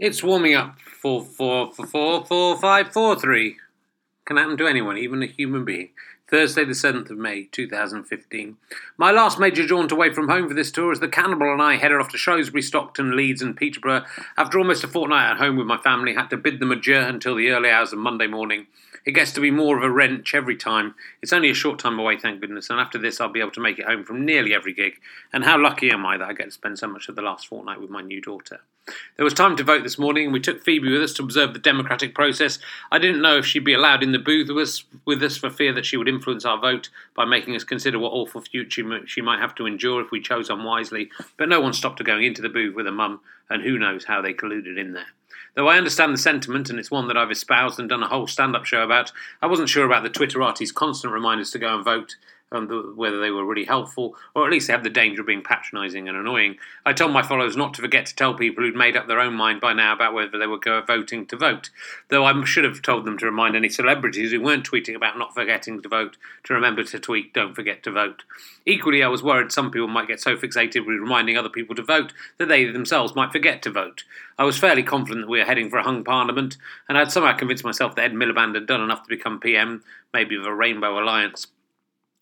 It's warming up. Four, four, four, four, four, five, four, three. Can happen to anyone, even a human being. Thursday, the 7th of May, 2015. My last major jaunt away from home for this tour as the Cannibal and I headed off to Shrewsbury, Stockton, Leeds, and Peterborough. After almost a fortnight at home with my family, had to bid them adieu until the early hours of Monday morning. It gets to be more of a wrench every time. It's only a short time away, thank goodness, and after this, I'll be able to make it home from nearly every gig. And how lucky am I that I get to spend so much of the last fortnight with my new daughter? There was time to vote this morning, and we took Phoebe with us to observe the democratic process. I didn't know if she'd be allowed in the booth with us, with us for fear that she would influence our vote by making us consider what awful future she might have to endure if we chose unwisely. But no one stopped her going into the booth with her mum, and who knows how they colluded in there. Though I understand the sentiment, and it's one that I've espoused and done a whole stand up show about, I wasn't sure about the Twitterati's constant reminders to go and vote Um, and the, whether they were really helpful, or at least they have the danger of being patronising and annoying. I told my followers not to forget to tell people who'd made up their own mind by now about whether they were go voting to vote, though I should have told them to remind any celebrities who weren't tweeting about not forgetting to vote to remember to tweet "Don't forget to vote." Equally, I was worried some people might get so fixated with reminding other people to vote that they themselves might forget to vote. I was fairly confident that we were heading for a hung parliament, and I'd somehow convinced myself that Ed Miliband had done enough to become PM, maybe with a Rainbow Alliance.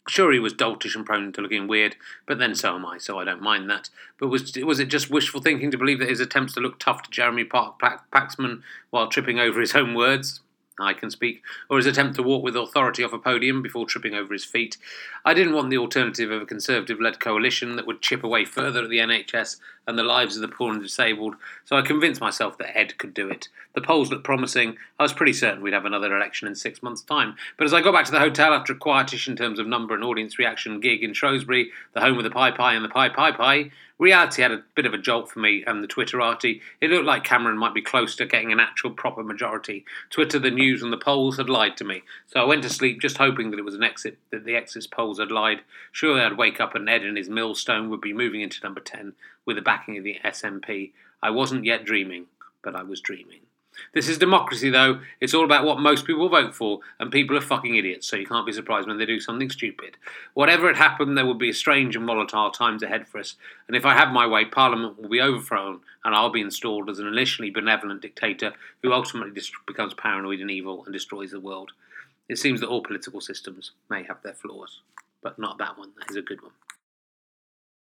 Sure, he was doltish and prone to looking weird, but then so am I, so I don't mind that. But was was it just wishful thinking to believe that his attempts to look tough to Jeremy Park Paxman while tripping over his own words I can speak, or his attempt to walk with authority off a podium before tripping over his feet. I didn't want the alternative of a Conservative led coalition that would chip away further at the NHS and the lives of the poor and disabled, so I convinced myself that Ed could do it. The polls looked promising. I was pretty certain we'd have another election in six months' time. But as I got back to the hotel after a quietish in terms of number and audience reaction gig in Shrewsbury, the home of the Pie Pie and the Pie Pie Pie, reality had a bit of a jolt for me and the Twitterati. It looked like Cameron might be close to getting an actual proper majority. Twitter, the news, and the polls had lied to me. So I went to sleep just hoping that it was an exit, that the exit polls had lied. Surely I'd wake up and Ed and his millstone would be moving into number 10 with the backing of the SNP. I wasn't yet dreaming, but I was dreaming. This is democracy, though. It's all about what most people vote for, and people are fucking idiots, so you can't be surprised when they do something stupid. Whatever had happened, there would be strange and volatile times ahead for us, and if I have my way, Parliament will be overthrown, and I'll be installed as an initially benevolent dictator who ultimately becomes paranoid and evil and destroys the world. It seems that all political systems may have their flaws, but not that one. That is a good one.